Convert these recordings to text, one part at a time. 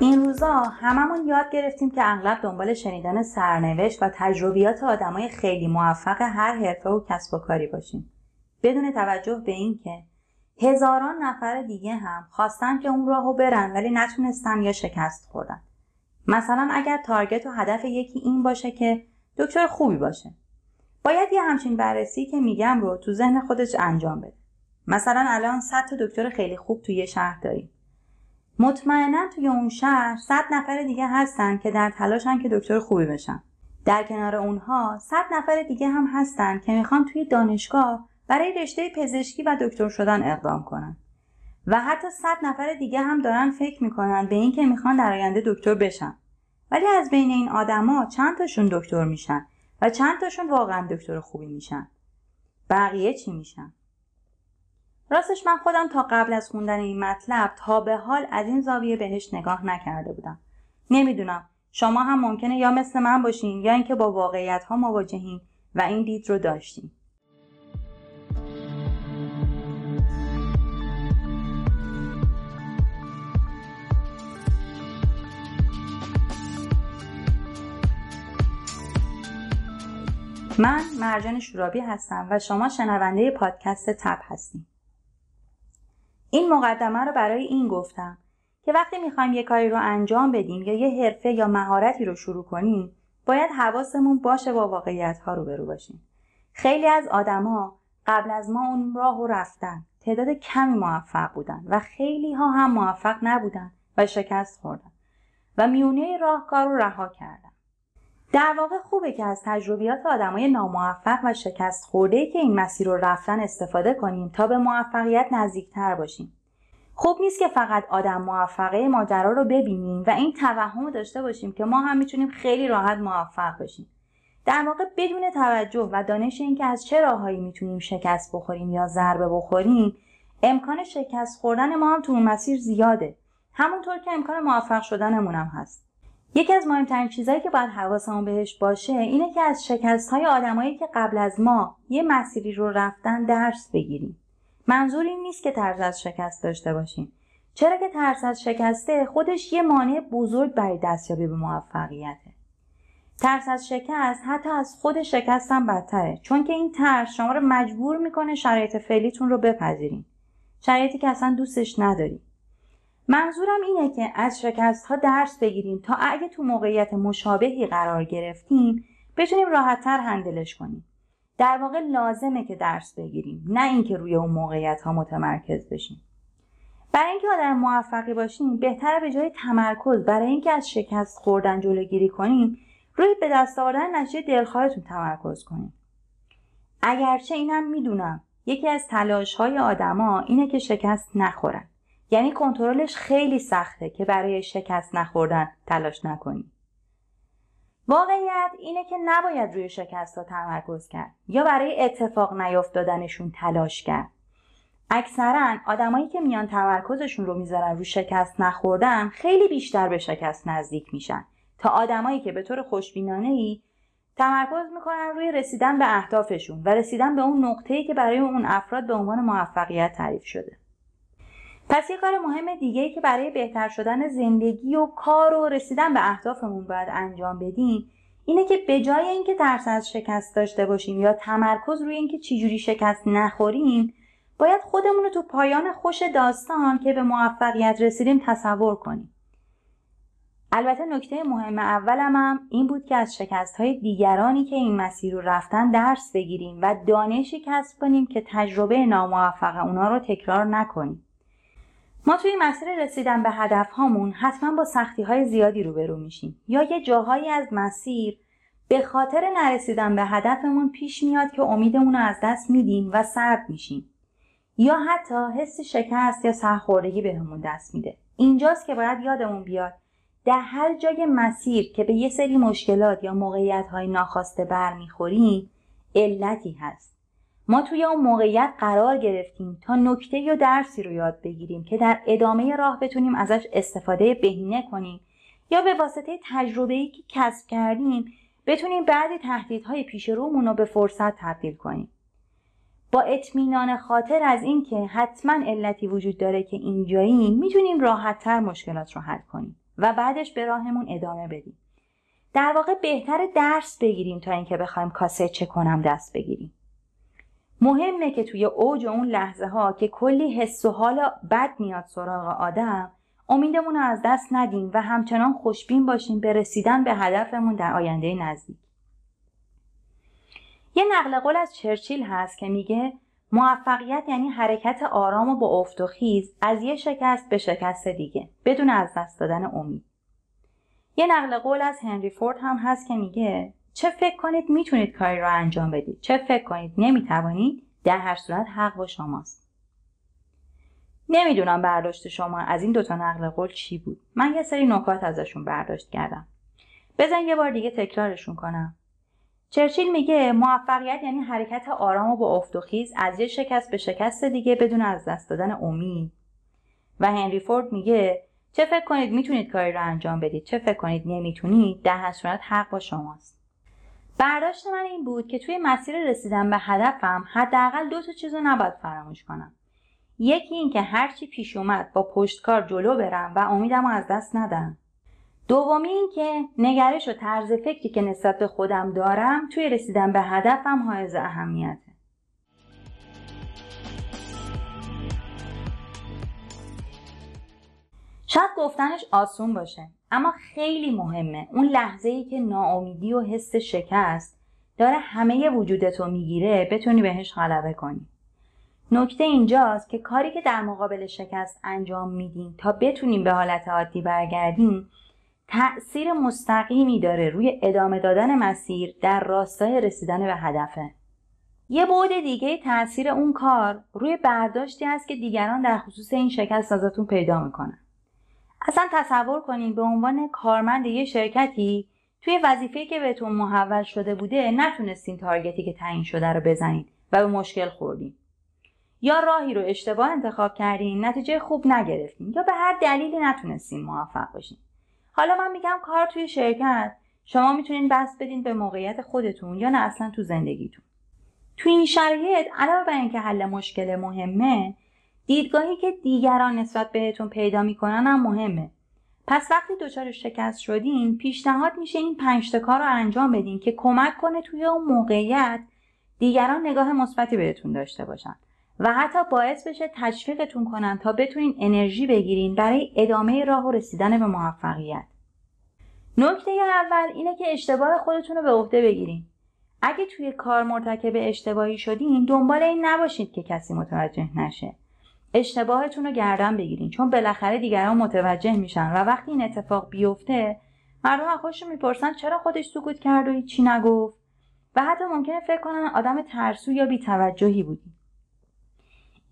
این روزا هممون یاد گرفتیم که اغلب دنبال شنیدن سرنوشت و تجربیات آدمای خیلی موفق هر حرفه و کسب و کاری باشیم. بدون توجه به اینکه هزاران نفر دیگه هم خواستن که اون راهو برن ولی نتونستن یا شکست خوردن. مثلا اگر تارگت و هدف یکی این باشه که دکتر خوبی باشه. باید یه همچین بررسی که میگم رو تو ذهن خودش انجام بده. مثلا الان 100 تا دکتر خیلی خوب توی شهر داریم. مطمئنا توی اون شهر 100 نفر دیگه هستن که در تلاشن که دکتر خوبی بشن. در کنار اونها 100 نفر دیگه هم هستن که می‌خوان توی دانشگاه برای رشته پزشکی و دکتر شدن اقدام کنن. و حتی 100 نفر دیگه هم دارن فکر می‌کنن به اینکه می‌خوان در آینده دکتر بشن. ولی از بین این آدما چند تاشون دکتر میشن و چند تاشون واقعا دکتر خوبی میشن؟ بقیه چی میشن؟ راستش من خودم تا قبل از خوندن این مطلب تا به حال از این زاویه بهش نگاه نکرده بودم نمی‌دونم شما هم ممکنه یا مثل من باشین یا اینکه با واقعیت ها مواجهین و این دید رو داشتین من مرجان شورابی هستم و شما شنونده پادکست تب هستیم. این مقدمه رو برای این گفتم که وقتی می‌خوایم یه کاری رو انجام بدیم یا یه حرفه یا مهارتی رو شروع کنیم باید حواسمون باشه با واقعیت ها رو برو باشیم. خیلی از آدما قبل از ما اون راه رو رفتن تعداد کمی موفق بودن و خیلی ها هم موفق نبودن و شکست خوردن و میونه راهکار رو رها کردن در واقع خوبه که از تجربیات آدمای ناموفق و شکست خورده که این مسیر رو رفتن استفاده کنیم تا به موفقیت نزدیکتر باشیم. خوب نیست که فقط آدم موفقه ماجرا رو ببینیم و این توهم داشته باشیم که ما هم می‌تونیم خیلی راحت موفق باشیم. در واقع بدون توجه و دانش اینکه از چه راههایی می‌تونیم شکست بخوریم یا ضربه بخوریم امکان شکست خوردن ما هم تو اون مسیر زیاده همونطور که امکان موفق شدنمون هم هست یکی از مهمترین چیزهایی که باید حواسمون بهش باشه اینه که از شکست های آدمایی که قبل از ما یه مسیری رو رفتن درس بگیریم. منظور این نیست که ترس از شکست داشته باشیم. چرا که ترس از شکسته خودش یه مانع بزرگ برای دستیابی به موفقیته. ترس از شکست حتی از خود شکست هم بدتره چون که این ترس شما رو مجبور می‌کنه شرایط فعلیتون رو بپذیرین شرایطی که اصلا دوستش ندارید منظورم اینه که از شکست ها درس بگیریم تا اگه تو موقعیت مشابهی قرار گرفتیم بتونیم راحتتر هندلش کنیم. در واقع لازمه که درس بگیریم نه اینکه روی اون موقعیت ها متمرکز بشیم. برای اینکه آدم موفقی باشیم بهتره به جای تمرکز برای اینکه از شکست خوردن جلوگیری کنیم روی به دست آوردن نتیجه دلخواهتون تمرکز کنیم. اگرچه اینم می‌دونم یکی از تلاش های آدما اینه که شکست نخورن. یعنی کنترلش خیلی سخته که برای شکست نخوردن تلاش نکنی. واقعیت اینه که نباید روی شکست ها تمرکز کرد یا برای اتفاق نیافتادنشون تلاش کرد. اکثرا آدمایی که میان تمرکزشون رو می‌ذارن روی شکست نخوردن خیلی بیشتر به شکست نزدیک میشن تا آدمایی که به طور خوشبینانه ای تمرکز می‌کنن روی رسیدن به اهدافشون و رسیدن به اون نقطه‌ای که برای اون افراد به عنوان موفقیت تعریف شده. پس یه کار مهم دیگه ای که برای بهتر شدن زندگی و کار و رسیدن به اهدافمون باید انجام بدیم اینه که به جای اینکه ترس از شکست داشته باشیم یا تمرکز روی اینکه چجوری شکست نخوریم باید خودمون رو تو پایان خوش داستان که به موفقیت رسیدیم تصور کنیم. البته نکته مهم اولم هم این بود که از شکست های دیگرانی که این مسیر رو رفتن درس بگیریم و دانشی کسب کنیم که تجربه ناموفق اونا رو تکرار نکنیم. ما توی مسیر رسیدن به هدف هامون حتما با سختی های زیادی روبرو میشیم. یا یه جاهایی از مسیر به خاطر نرسیدن به هدفمون پیش میاد که امیدمون رو از دست میدیم و سرد میشیم. یا حتی حس شکست یا سرخوردگی بهمون دست میده. اینجاست که باید یادمون بیاد در هر جای مسیر که به یه سری مشکلات یا موقعیت های ناخواسته برمیخوریم علتی هست. ما توی اون موقعیت قرار گرفتیم تا نکته یا درسی رو یاد بگیریم که در ادامه راه بتونیم ازش استفاده بهینه کنیم یا به واسطه تجربه‌ای که کسب کردیم بتونیم بعضی تهدیدهای پیش رومون رو به فرصت تبدیل کنیم. با اطمینان خاطر از اینکه حتما علتی وجود داره که اینجاییم می‌تونیم راحتتر مشکلات رو حل کنیم و بعدش به راهمون ادامه بدیم در واقع بهتر درس بگیریم تا اینکه بخوایم کاسه چه کنم دست بگیریم مهمه که توی اوج اون لحظه ها که کلی حس و حال بد میاد سراغ آدم امیدمون رو از دست ندیم و همچنان خوشبین باشیم به رسیدن به هدفمون در آینده نزدیک. یه نقل قول از چرچیل هست که میگه موفقیت یعنی حرکت آرام و با افت و خیز از یه شکست به شکست دیگه بدون از دست دادن امید. یه نقل قول از هنری فورد هم هست که میگه چه فکر کنید می‌تونید کاری رو انجام بدید؟ چه فکر کنید؟ نمی‌توانید. در هر صورت حق با شماست. نمی‌دونم برداشت شما از این دوتا نقل قول چی بود. من یه سری نکات ازشون برداشت کردم. بزن یه بار دیگه تکرارشون کنم. چرچیل میگه موفقیت یعنی حرکت آرام و با افت و خیز از یه شکست به شکست دیگه بدون از دست دادن امید. و هنری فورد میگه چه فکر کنید می‌تونید کاری رو انجام بدید؟ چه فکر کنید نمی‌تونید؟ در هر صورت حق با شماست. برداشت من این بود که توی مسیر رسیدن به هدفم حداقل دو تا چیز رو نباید فراموش کنم. یکی این که هرچی پیش اومد با پشتکار جلو برم و امیدم از دست ندم دومی این که نگرش و طرز فکری که نسبت به خودم دارم توی رسیدن به هدفم حائز اهمیته. شاید گفتنش آسون باشه اما خیلی مهمه. اون لحظه ای که ناامیدی و حس شکست داره همه وجودتو می‌گیره بتونی بهش غلبه کنی. نکته اینجاست که کاری که در مقابل شکست انجام میدیم تا بتونیم به حالت عادی برگردیم تأثیر مستقیمی داره روی ادامه دادن مسیر در راستای رسیدن به هدفه. یه بعد دیگه تاثیر اون کار روی برداشتی است که دیگران در خصوص این شکست ازتون پیدا می‌کنن. اصلا تصور کنید به عنوان کارمند یه شرکتی توی وظیفه‌ای که بهتون محول شده بوده نتونستین تارگتی که تعیین شده رو بزنید و به مشکل خوردین. یا راهی رو اشتباه انتخاب کردین نتیجه خوب نگرفتین یا به هر دلیلی نتونستین موفق باشین. حالا من میگم کار توی شرکت شما می‌تونین بس بدین به موقعیت خودتون یا نه اصلا تو زندگیتون. تو این شرایط علاوه بر اینکه حل مشکل مهمه دیدگاهی که دیگران نسبت بهتون پیدا می‌کنن هم مهمه. پس وقتی دچار شکست شدین پیشنهاد میشه این پنج کار رو انجام بدین که کمک کنه توی اون موقعیت دیگران نگاه مثبتی بهتون داشته باشن و حتی باعث بشه تشویقتون کنن تا بتونین انرژی بگیرین برای ادامه راه و رسیدن به موفقیت. نکته اول اینه که اشتباه خودتون رو به عهده بگیرین. اگه توی کار مرتکب اشتباهی شدین دنبال این نباشید که کسی متوجه نشه. اشتباهتون رو گردن بگیرین چون بالاخره دیگران متوجه میشن. و وقتی این اتفاق بیفته مردم از خودشون می‌پرسن چرا خودش سکوت کرد و چی نگفت. و حتی ممکنه فکر کنن آدم ترسو یا بیتوجهی بودی.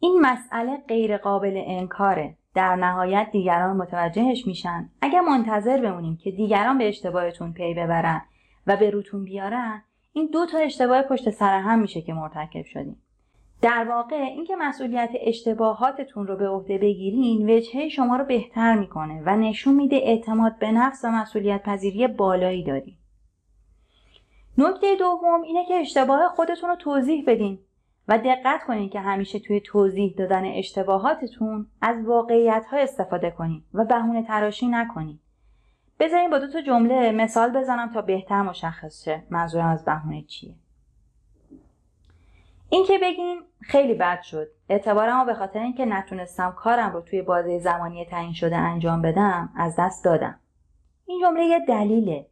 این مسئله غیر قابل انکاره. در نهایت دیگران متوجهش میشن. اگر منتظر بمونیم که دیگران به اشتباهتون پی ببرن و به روتون بیارن این دو تا اشتباه پشت سر هم میشه که مرتکب شدیم. در واقع اینکه مسئولیت اشتباهاتتون رو به عهده بگیرین وجهه شما رو بهتر می‌کنه و نشون میده اعتماد به نفس و مسئولیت پذیری بالایی دارین نکته دوم اینه که اشتباه خودتون رو توضیح بدین و دقت کنید که همیشه توی توضیح دادن اشتباهاتتون از واقعیت ها استفاده کنید و بهونه تراشی نکنید. بذارین با دو تا جمله مثال بزنم تا بهتر مشخص شه منظورم از بهونه چیه. این که بگین خیلی بد شد. اعتبارم به خاطر اینکه نتونستم کارم رو توی بازه زمانی تعیین شده انجام بدم از دست دادم. این جمله یه دلیله.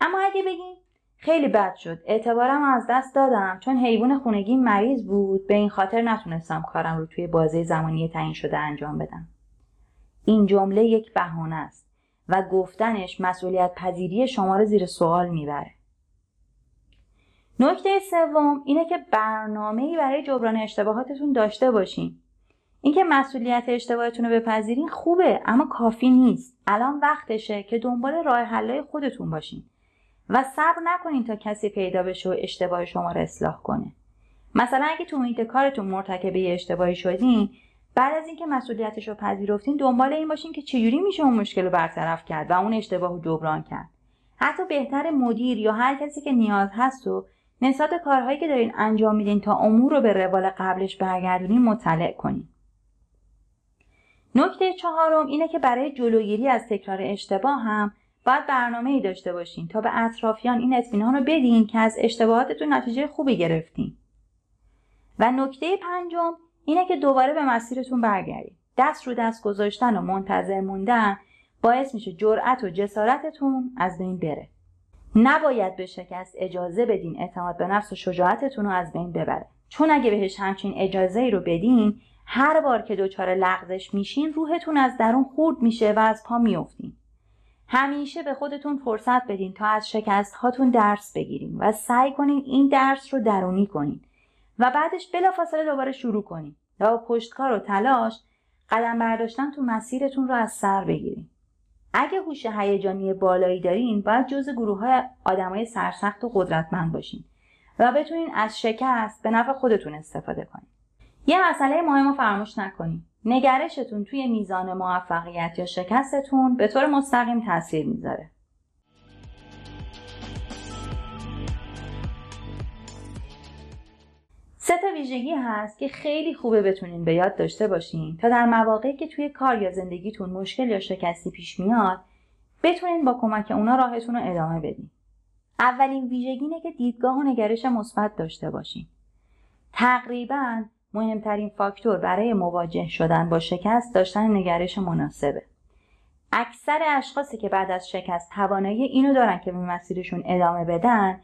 اما اگه بگین خیلی بد شد. اعتبارم از دست دادم چون حیوان خونگی مریض بود به این خاطر نتونستم کارم رو توی بازه زمانی تعیین شده انجام بدم. این جمله یک بهانه است و گفتنش مسئولیت پذیری شما رو زیر سوال می‌بره. نکته سوم اینه که برنامه‌ای برای جبران اشتباهاتتون داشته باشین. اینکه مسئولیت اشتباهتون رو بپذیرین خوبه اما کافی نیست. الان وقتشه که دنبال راه حلای خودتون باشین و صبر نکنین تا کسی پیدا بشه و اشتباه شما رو اصلاح کنه. مثلا اگه تو محیط کارتون مرتکب اشتباهی شدین بعد از اینکه مسئولیتش رو پذیرفتین دنبال این باشین که چجوری میشه اون مشکل رو برطرف کرد و اون اشتباه رو جبران کرد. حتی بهتر مدیر یا هر کسی که نیاز هست و نسبت کارهایی که دارین انجام میدین تا امور رو به روال قبلش برگردونین مطلع کنین. نکته چهارم اینه که برای جلوگیری از تکرار اشتباه هم باید برنامه ای داشته باشین تا به اطرافیان این اطمینان رو بدین که از اشتباهاتتون نتیجه خوبی گرفتین. و نکته پنجم اینه که دوباره به مسیرتون برگردید دست رو دست گذاشتن و منتظر موندن باعث میشه جرأت و جسارتتون از بین بره. نباید به شکست اجازه بدین اعتماد به نفس و شجاعتتون رو از بین ببره. چون اگه بهش همچین اجازه ای رو بدین هر بار که دچار لغزش میشین روحتون از درون خورد میشه و از پا میافتین. همیشه به خودتون فرصت بدین تا از شکست هاتون درس بگیرین و سعی کنین این درس رو درونی کنین. و بعدش بلافاصله دوباره شروع کنین. و با پشتکار و تلاش قدم برداشتن تو مسیرتون رو از سر بگیرین. اگه هوش هیجانی بالایی دارین باید جز گروه های آدمای سرسخت و قدرتمند باشین و بتونین از شکست به نفع خودتون استفاده کنین. یه مسئله مهم رو فراموش نکنین. نگرشتون توی میزان موفقیت یا شکستتون به طور مستقیم تاثیر می‌ذاره. ویژگی هست که خیلی خوبه بتونین به یاد داشته باشین تا در مواقعی که توی کار یا زندگیتون مشکل یا شکستی پیش میاد بتونین با کمک اونا راهتون رو ادامه بدین. اولین ویژگی اینه که دیدگاه و نگرش مثبت داشته باشین. تقریبا مهمترین فاکتور برای مواجه شدن با شکست داشتن نگرش مناسبه. اکثر اشخاصی که بعد از شکست توانایی اینو دارن که به مسیرشون ادامه بدن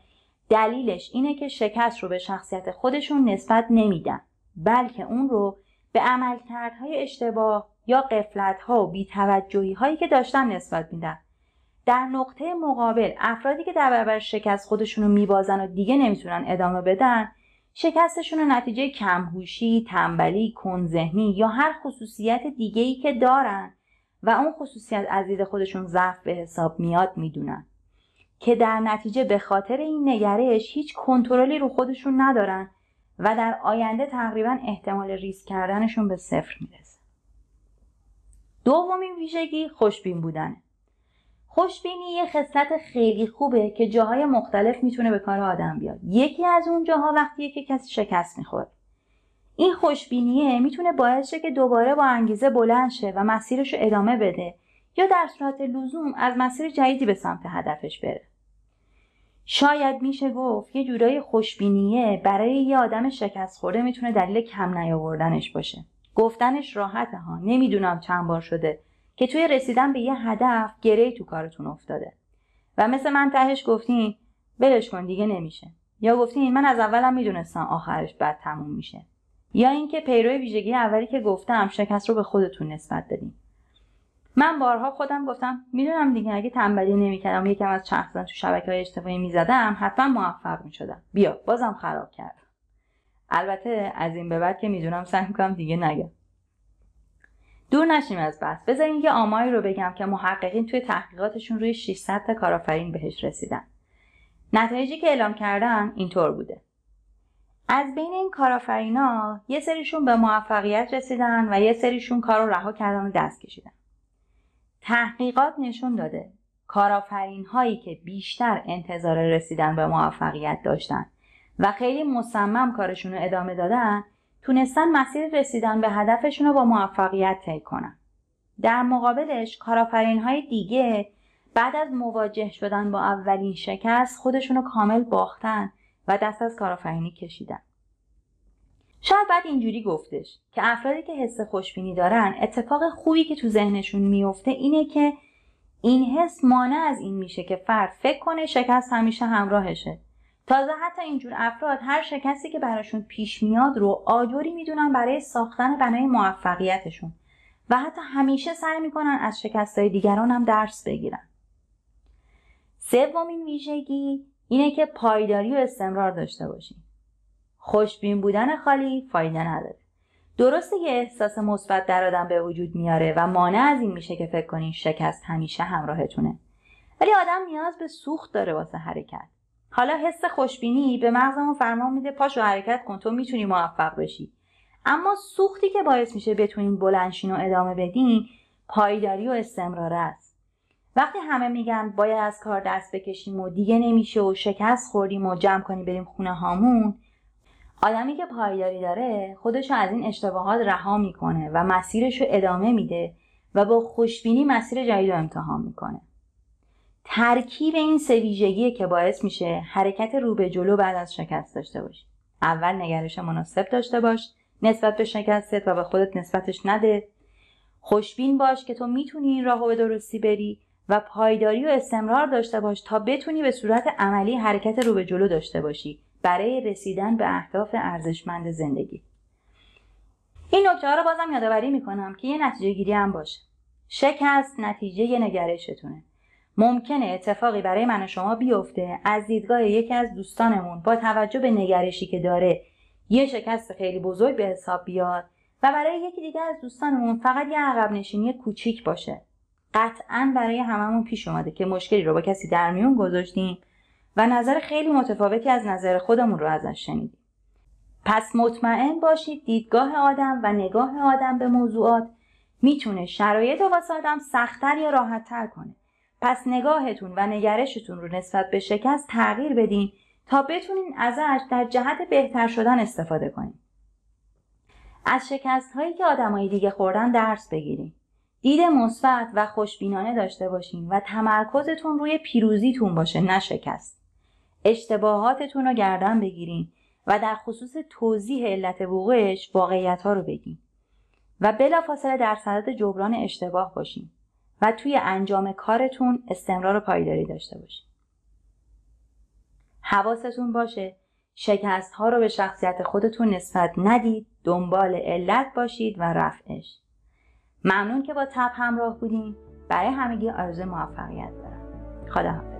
دلیلش اینه که شکست رو به شخصیت خودشون نسبت نمیدن بلکه اون رو به عملکردهای اشتباه یا قفلتها و بیتوجهی هایی که داشتن نسبت میدن. در نقطه مقابل افرادی که در برابر شکست خودشون رو میبازن و دیگه نمی‌تونن ادامه بدن شکستشون رو نتیجه کمهوشی، تنبلی، کنذهنی یا هر خصوصیت دیگه ای که دارن و اون خصوصیت از دید خودشون ضعف به حساب میاد می‌دونن. که در نتیجه به خاطر این نگرش هیچ کنترلی رو خودشون ندارن و در آینده تقریبا احتمال ریسک کردنشون به صفر می‌رسه. دومین ویژگی خوشبین بودنه. خوشبینی یه خصلت خیلی خوبه که جاهای مختلف می‌تونه به کار آدم بیاد. یکی از اون جاها وقتیه که کسی شکست می‌خوره. این خوشبینیه می‌تونه باعث شه که دوباره با انگیزه بلند شه و مسیرش رو ادامه بده یا در صورت لزوم از مسیر جدیدی به سمت هدفش بره. شاید میشه گفت یه جورایی خوشبینیه. برای یه آدم شکست خورده می‌تونه دلیل کم نیاوردنش باشه. گفتنش راحته ها. نمی‌دونم چند بار شده که توی رسیدن به یه هدف گره تو کارتون افتاده. و مثل من تهش گفتین بلش کن دیگه نمیشه. یا گفتین من از اولم می‌دونستم آخرش بد تموم میشه. یا اینکه پیرو ویژگی اولی که گفتم شکست رو به خودتون نسبت دادین من بارها خودم گفتم می‌دونم دیگه اگه تنبلی نمی‌کردم یکم از چرخ تو شبکه های اجتماعی می‌زدم حتما موفق می‌شدم. بیا بازم خراب کردم. البته از این به بعد که می‌دونم سعی می‌کنم دیگه نگم. دور نشیم از بحث. بذارین یه آماری رو بگم که محققین توی تحقیقاتشون روی 600 تا کارآفرین بهش رسیدن. نتایجی که اعلام کردن اینطور بوده. از بین این کارآفرینا یه سریشون به موفقیت رسیدن و یه سریشون کار رو رها کردن و دست کشیدن. تحقیقات نشون داده. کارآفرین هایی که بیشتر انتظار رسیدن به موفقیت داشتن و خیلی مصمم کارشون رو ادامه دادن تونستن مسیر رسیدن به هدفشون رو با موفقیت طی کنن. در مقابلش کارآفرین های دیگه بعد از مواجه شدن با اولین شکست خودشون رو کامل باختن و دست از کارآفرینی کشیدن. شاید بعد اینجوری گفتش که افرادی که حس خوشبینی دارن اتفاق خوبی که تو ذهنشون میفته اینه که این حس مانع از این میشه که فرد فکر کنه شکست همیشه همراهشه. تازه حتی اینجور افراد هر شکستی که براشون پیش میاد رو آجوری می‌دونن برای ساختن بنای موفقیتشون و حتی همیشه سعی می‌کنن از شکستهای دیگران هم درس بگیرن. سومین ویژگی اینه که پایداری و استمرار داشته باشیم. خوشبین بودن خالی فایده نداره. درسته یه احساس مثبت در آدم به وجود میاره و مانع از این میشه که فکر کنین شکست همیشه همراهتونه. ولی آدم نیاز به سوخت داره واسه حرکت. حالا حس خوشبینی به مغزمون فرمان میده پاشو حرکت کن تو می‌تونی موفق بشی. اما سوختی که باعث میشه بتونین بلنشین و ادامه بدین پایداری و استمرار است. وقتی همه میگن باید از کار دست بکشیم و دیگه نمیشه و شکست خوردیم و جمع کنیم بریم خونه هامون آدمی که پایداری داره خودش از این اشتباهات رها می‌کنه و مسیرش رو ادامه میده و با خوشبینی مسیر جدید رو امتحان می‌کنه. ترکیب این سه ویژگی که باعث میشه حرکت رو به جلو بعد از شکست داشته باشی. اول نگرش مناسب داشته باش نسبت به شکستت و به خودت نسبتش نده. خوشبین باش که تو می‌تونی این راهو به درستی بری و پایداری و استمرار داشته باش تا بتونی به صورت عملی حرکت رو به جلو داشته باشی. برای رسیدن به اهداف ارزشمند زندگی. این نکته ها رو بازم یادآوری می‌کنم که یه نتیجه گیری هم باشه. شکست نتیجه نگرشتونه. ممکنه اتفاقی برای من و شما بیفته از دیدگاه یکی از دوستانمون با توجه به نگرشی که داره یه شکست خیلی بزرگ به حساب بیاد و برای یکی دیگه از دوستانمون فقط یه عقب نشینی کوچیک باشه. قطعا برای هممون پیش اومده که مشکلی رو با کسی در میون گذاشتیم و نظر خیلی متفاوتی از نظر خودمون رو ازش شنیدیم. پس مطمئن باشید دیدگاه آدم و نگاه آدم به موضوعات می‌تونه شرایط واسه آدم سختتر یا راحتتر کنه. پس نگاهتون و نگرشتون رو نسبت به شکست تغییر بدین تا بتونین ازش در جهت بهتر شدن استفاده کنین. از شکست هایی که آدمای دیگه خوردن درس بگیرین. دید مثبت و خوشبینانه داشته باشین و تمرکزتون روی پیروزیتون باشه نه شکست. اشتباهاتتون رو گردن بگیرین و در خصوص توضیح علت وقوعش واقعیت ها رو بگین. و بلافاصله در صدد جبران اشتباه باشین و توی انجام کارتون استمرار و پایداری داشته باشین. حواستون باشه شکست ها رو به شخصیت خودتون نسبت ندید دنبال علت باشید و رفعش. ممنون که با تب همراه بودین. برای همگی آرزو موفقیت دارم. خدا حافظ